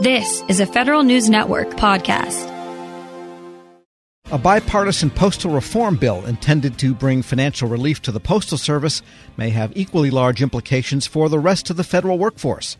This is a Federal News Network podcast. A bipartisan postal reform bill intended to bring financial relief to the Postal Service may have equally large implications for the rest of the federal workforce.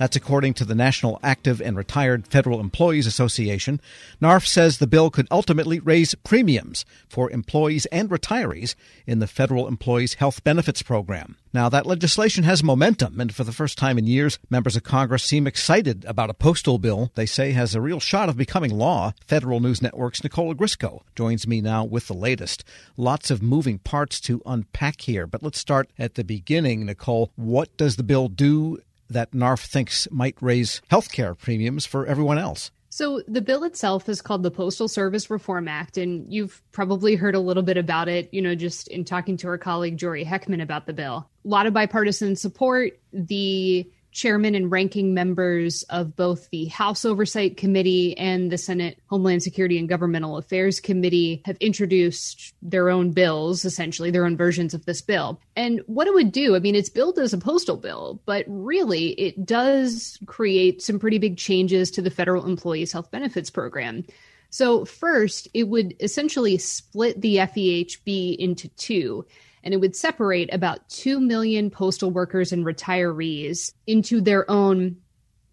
That's according to the National Active and Retired Federal Employees Association. NARF says the bill could ultimately raise premiums for employees and retirees in the Federal Employees Health Benefits Program. Now, that legislation has momentum, and for the first time in years, members of Congress seem excited about a postal bill they say has a real shot of becoming law. Federal News Network's Nicole Ogrysko joins me now with the latest. Lots of moving parts to unpack here, but let's start at the beginning. Nicole, what does the bill do that NARF thinks might raise health care premiums for everyone else. So, the bill itself is called the Postal Service Reform Act, and you've probably heard a little bit about it, you know, just in talking to our colleague Jory Heckman about the bill. A lot of bipartisan support. The chairman and ranking members of both the House Oversight Committee and the Senate Homeland Security and Governmental Affairs Committee have introduced their own bills, essentially their own versions of this bill. And what it would do, I mean, it's billed as a postal bill, but really it does create some pretty big changes to the federal employees health benefits program. So, first, it would essentially split the FEHB into two and it would separate about 2 million postal workers and retirees into their own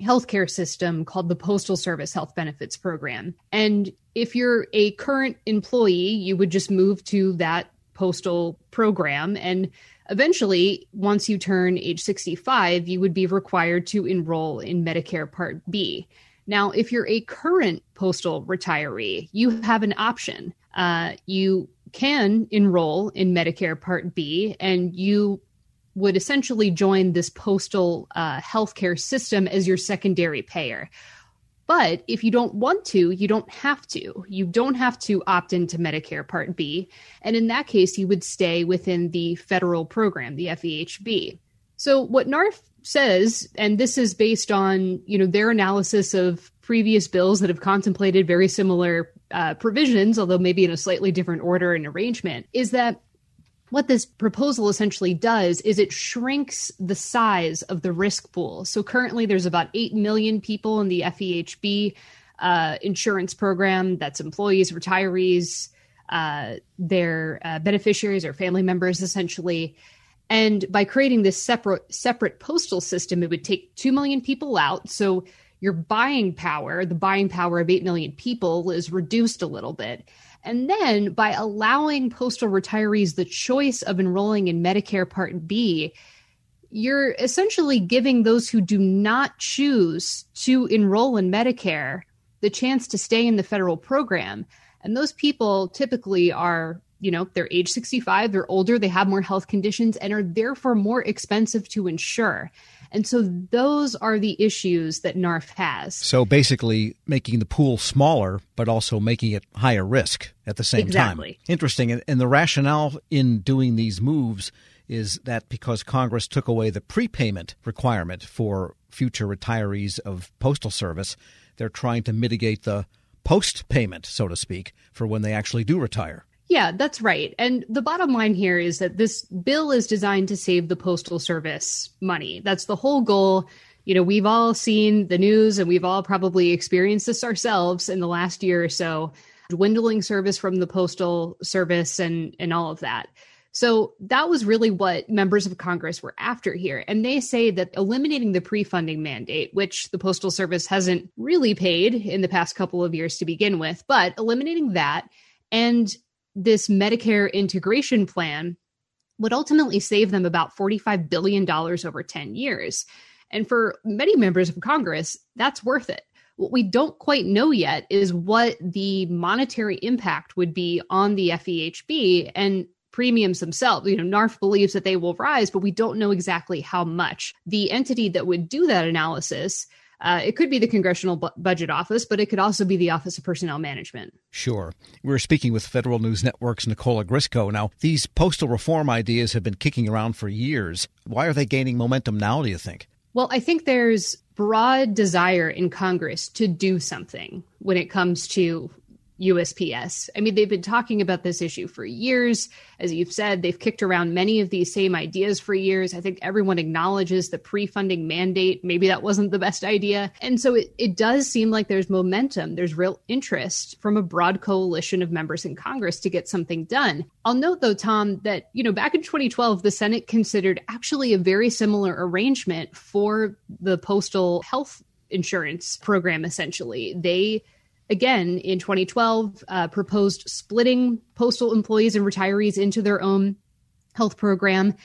healthcare system called the Postal Service Health Benefits Program. And if you're a current employee, you would just move to that postal program. And eventually, once you turn age 65, you would be required to enroll in Medicare Part B. Now, if you're a current postal retiree, you have an option. Uh, you can enroll in Medicare Part B, and you would essentially join this postal uh, healthcare system as your secondary payer. But if you don't want to, you don't have to. You don't have to opt into Medicare Part B. And in that case, you would stay within the federal program, the FEHB. So what NARF says, and this is based on, you know, their analysis of previous bills that have contemplated very similar uh, provisions, although maybe in a slightly different order and arrangement, is that what this proposal essentially does is it shrinks the size of the risk pool. So currently there's about 8 million people in the FEHB uh, insurance program that's employees, retirees, uh, their uh, beneficiaries or family members essentially. And by creating this separate separate postal system, it would take 2 million people out. So your buying power, the buying power of 8 million people, is reduced a little bit. And then by allowing postal retirees the choice of enrolling in Medicare Part B, you're essentially giving those who do not choose to enroll in Medicare the chance to stay in the federal program. And those people typically are, you know, they're age 65, they're older, they have more health conditions, and are therefore more expensive to insure. And so those are the issues that NARF has. So basically making the pool smaller, but also making it higher risk at the same exactly. time. Interesting. And the rationale in doing these moves is that because Congress took away the prepayment requirement for future retirees of Postal Service, they're trying to mitigate the post payment, so to speak, for when they actually do retire. Yeah, that's right. And the bottom line here is that this bill is designed to save the Postal Service money. That's the whole goal. You know, we've all seen the news and we've all probably experienced this ourselves in the last year or so dwindling service from the Postal Service and, and all of that. So that was really what members of Congress were after here. And they say that eliminating the pre funding mandate, which the Postal Service hasn't really paid in the past couple of years to begin with, but eliminating that and this Medicare integration plan would ultimately save them about $45 billion over 10 years. And for many members of Congress, that's worth it. What we don't quite know yet is what the monetary impact would be on the FEHB and premiums themselves. You know, NARF believes that they will rise, but we don't know exactly how much. The entity that would do that analysis uh, it could be the Congressional Bu- Budget Office, but it could also be the Office of Personnel Management. Sure. We're speaking with Federal News Network's Nicole Ogrysko. Now, these postal reform ideas have been kicking around for years. Why are they gaining momentum now, do you think? Well, I think there's broad desire in Congress to do something when it comes to USPS. I mean, they've been talking about this issue for years. As you've said, they've kicked around many of these same ideas for years. I think everyone acknowledges the pre funding mandate. Maybe that wasn't the best idea. And so it, it does seem like there's momentum, there's real interest from a broad coalition of members in Congress to get something done. I'll note, though, Tom, that, you know, back in 2012, the Senate considered actually a very similar arrangement for the postal health insurance program, essentially. They again in 2012 uh, proposed splitting postal employees and retirees into their own health program.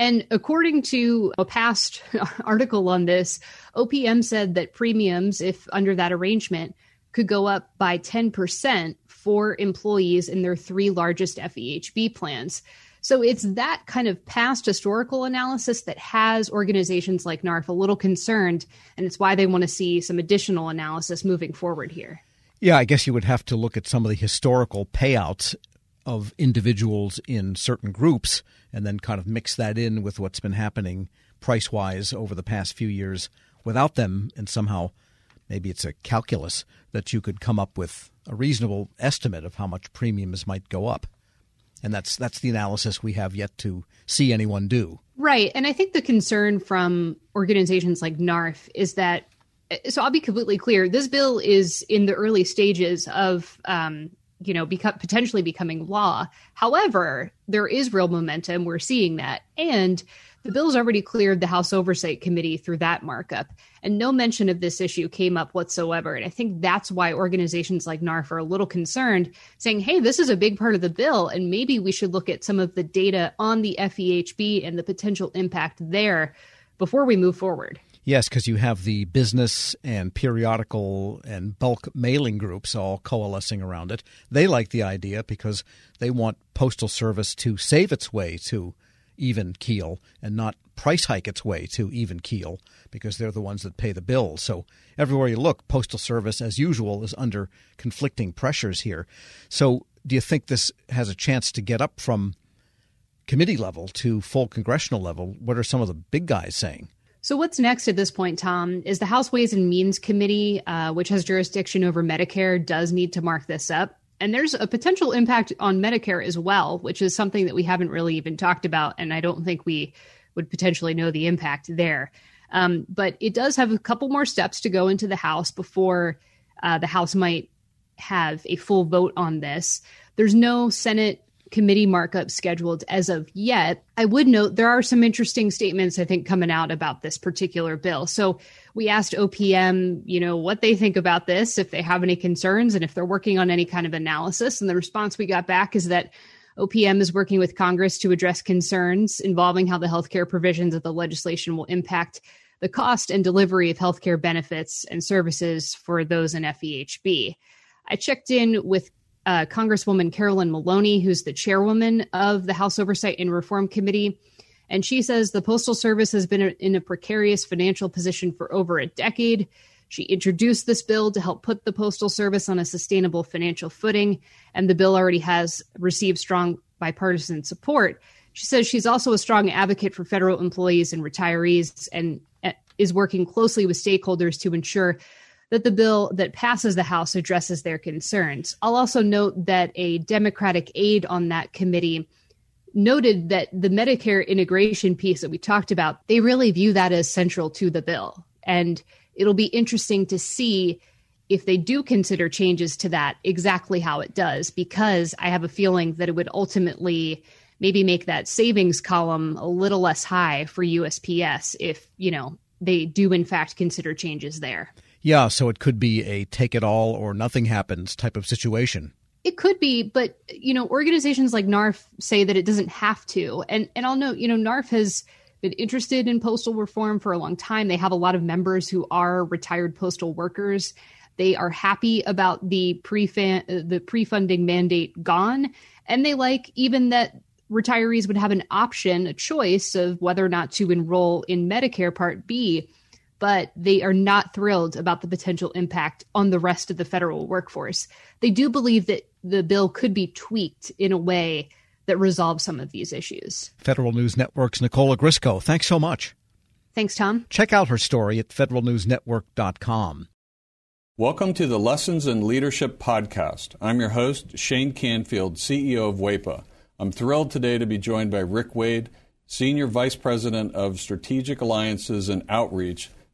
And according to a past article on this, OPM said that premiums, if under that arrangement, could go up by 10% for employees in their three largest FEHB plans. So it's that kind of past historical analysis that has organizations like NARF a little concerned, and it's why they want to see some additional analysis moving forward here. Yeah, I guess you would have to look at some of the historical payouts of individuals in certain groups and then kind of mix that in with what's been happening price wise over the past few years without them. And somehow, maybe it's a calculus that you could come up with a reasonable estimate of how much premiums might go up. And that's that's the analysis we have yet to see anyone do. Right. And I think the concern from organizations like NARF is that so I'll be completely clear. This bill is in the early stages of, um, you know, beco- potentially becoming law. However, there is real momentum. We're seeing that, and the bill's already cleared the House Oversight Committee through that markup, and no mention of this issue came up whatsoever. And I think that's why organizations like NARF are a little concerned, saying, "Hey, this is a big part of the bill, and maybe we should look at some of the data on the FEHB and the potential impact there before we move forward." Yes, because you have the business and periodical and bulk mailing groups all coalescing around it. They like the idea because they want Postal Service to save its way to even keel and not price hike its way to even keel because they're the ones that pay the bills. So everywhere you look, Postal Service, as usual, is under conflicting pressures here. So do you think this has a chance to get up from committee level to full congressional level? What are some of the big guys saying? So, what's next at this point, Tom, is the House Ways and Means Committee, uh, which has jurisdiction over Medicare, does need to mark this up. And there's a potential impact on Medicare as well, which is something that we haven't really even talked about. And I don't think we would potentially know the impact there. Um, but it does have a couple more steps to go into the House before uh, the House might have a full vote on this. There's no Senate committee markup scheduled as of yet. I would note there are some interesting statements I think coming out about this particular bill. So we asked OPM, you know, what they think about this, if they have any concerns, and if they're working on any kind of analysis. And the response we got back is that OPM is working with Congress to address concerns involving how the healthcare provisions of the legislation will impact the cost and delivery of healthcare benefits and services for those in FEHB. I checked in with uh, Congresswoman Carolyn Maloney, who's the chairwoman of the House Oversight and Reform Committee. And she says the Postal Service has been in a precarious financial position for over a decade. She introduced this bill to help put the Postal Service on a sustainable financial footing, and the bill already has received strong bipartisan support. She says she's also a strong advocate for federal employees and retirees and uh, is working closely with stakeholders to ensure that the bill that passes the House addresses their concerns. I'll also note that a Democratic aide on that committee noted that the Medicare integration piece that we talked about, they really view that as central to the bill. And it'll be interesting to see if they do consider changes to that, exactly how it does, because I have a feeling that it would ultimately maybe make that savings column a little less high for USPS if, you know, they do in fact consider changes there. Yeah, so it could be a take it all or nothing happens type of situation. It could be, but you know, organizations like NARF say that it doesn't have to. And and I'll note, you know, NARF has been interested in postal reform for a long time. They have a lot of members who are retired postal workers. They are happy about the pre the pre-funding mandate gone, and they like even that retirees would have an option, a choice of whether or not to enroll in Medicare Part B but they are not thrilled about the potential impact on the rest of the federal workforce. They do believe that the bill could be tweaked in a way that resolves some of these issues. Federal News Network's Nicole Ogrysko, thanks so much. Thanks, Tom. Check out her story at federalnewsnetwork.com. Welcome to the Lessons in Leadership podcast. I'm your host, Shane Canfield, CEO of WEPA. I'm thrilled today to be joined by Rick Wade, Senior Vice President of Strategic Alliances and Outreach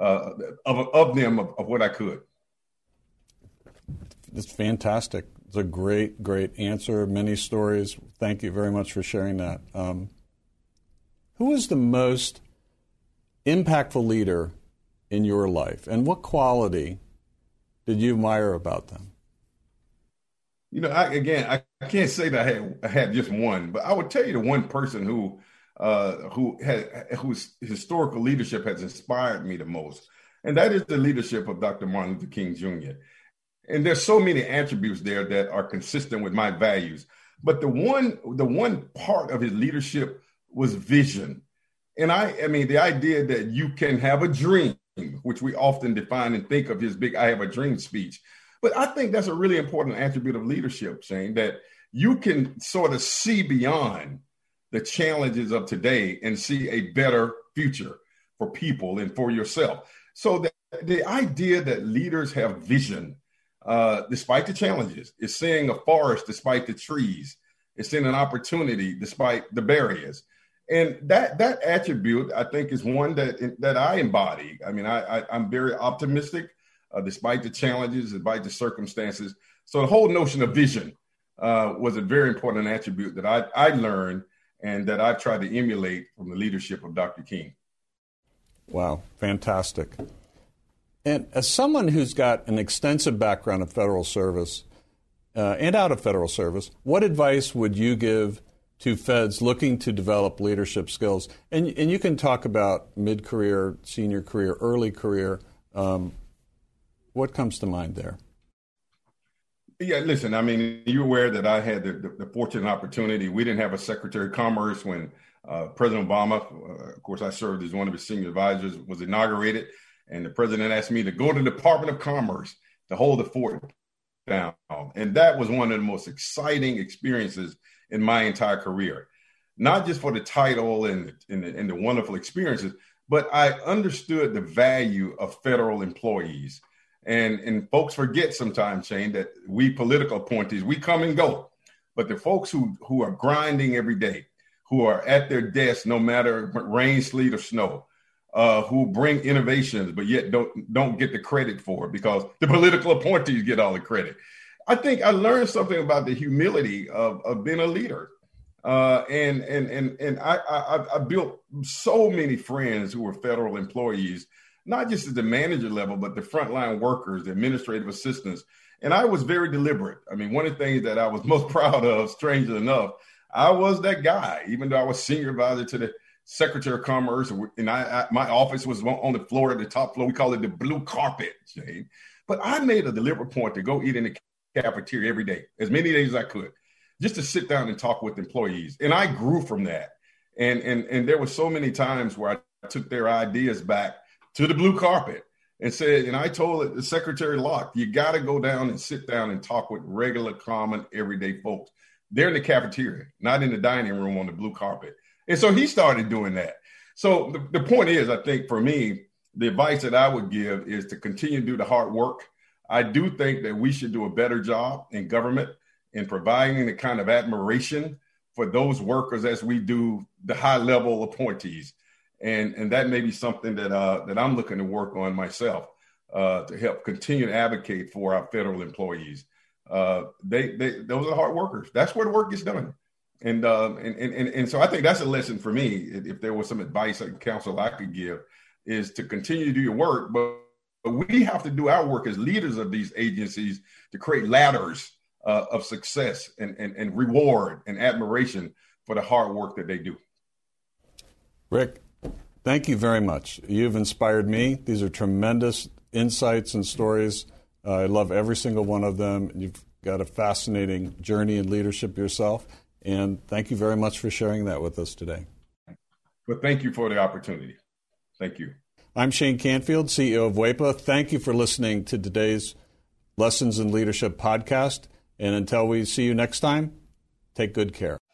uh, of, of them of, of what I could. It's fantastic. It's a great, great answer. Many stories. Thank you very much for sharing that. Um, who is the most impactful leader in your life, and what quality did you admire about them? You know, I, again, I, I can't say that I had, I had just one, but I would tell you the one person who uh, who had whose historical leadership has inspired me the most, and that is the leadership of Dr. Martin Luther King Jr. And there's so many attributes there that are consistent with my values. But the one the one part of his leadership was vision. And I I mean the idea that you can have a dream, which we often define and think of his big I have a dream speech. But I think that's a really important attribute of leadership, saying that you can sort of see beyond the challenges of today and see a better future for people and for yourself. So the, the idea that leaders have vision, uh, despite the challenges, is seeing a forest despite the trees, it's seeing an opportunity despite the barriers. And that that attribute, I think, is one that that I embody. I mean, I, I am very optimistic, uh, despite the challenges, despite the circumstances. So the whole notion of vision uh, was a very important attribute that I I learned and that I've tried to emulate from the leadership of Dr. King. Wow, fantastic. And as someone who's got an extensive background in federal service uh, and out of federal service, what advice would you give to feds looking to develop leadership skills? And, and you can talk about mid career, senior career, early career. Um, what comes to mind there? Yeah, listen, I mean, you're aware that I had the, the, the fortunate opportunity. We didn't have a Secretary of Commerce when uh, President Obama, uh, of course, I served as one of his senior advisors, was inaugurated. And the president asked me to go to the Department of Commerce to hold the fort down. And that was one of the most exciting experiences in my entire career. Not just for the title and, and, and the wonderful experiences, but I understood the value of federal employees and and folks forget sometimes, Shane, that we political appointees, we come and go. But the folks who who are grinding every day, who are at their desk no matter rain, sleet, or snow, uh, who bring innovations but yet don't don't get the credit for it because the political appointees get all the credit. I think I learned something about the humility of, of being a leader. Uh, and and and and I, I I built so many friends who were federal employees not just at the manager level, but the frontline workers, the administrative assistants. And I was very deliberate. I mean, one of the things that I was most proud of, strangely enough, I was that guy, even though I was senior advisor to the Secretary of Commerce, and I, I, my office was on the floor, at the top floor. We call it the blue carpet, Shane. But I made a deliberate point to go eat in the cafeteria every day, as many days as I could, just to sit down and talk with employees. And I grew from that. And and and there were so many times where I took their ideas back to the blue carpet and said, and I told the Secretary Locke, you got to go down and sit down and talk with regular, common, everyday folks. They're in the cafeteria, not in the dining room on the blue carpet. And so he started doing that. So the, the point is, I think for me, the advice that I would give is to continue to do the hard work. I do think that we should do a better job in government in providing the kind of admiration for those workers as we do the high level appointees and and that may be something that uh, that I'm looking to work on myself uh, to help continue to advocate for our federal employees. Uh, they, they those are the hard workers. That's where the work gets done. And, um, and, and and so I think that's a lesson for me. If there was some advice and counsel I could give, is to continue to do your work, but, but we have to do our work as leaders of these agencies to create ladders uh, of success and, and and reward and admiration for the hard work that they do. Rick, Thank you very much. You've inspired me. These are tremendous insights and stories. Uh, I love every single one of them. You've got a fascinating journey in leadership yourself. And thank you very much for sharing that with us today. Well, thank you for the opportunity. Thank you. I'm Shane Canfield, CEO of WEPA. Thank you for listening to today's Lessons in Leadership podcast. And until we see you next time, take good care.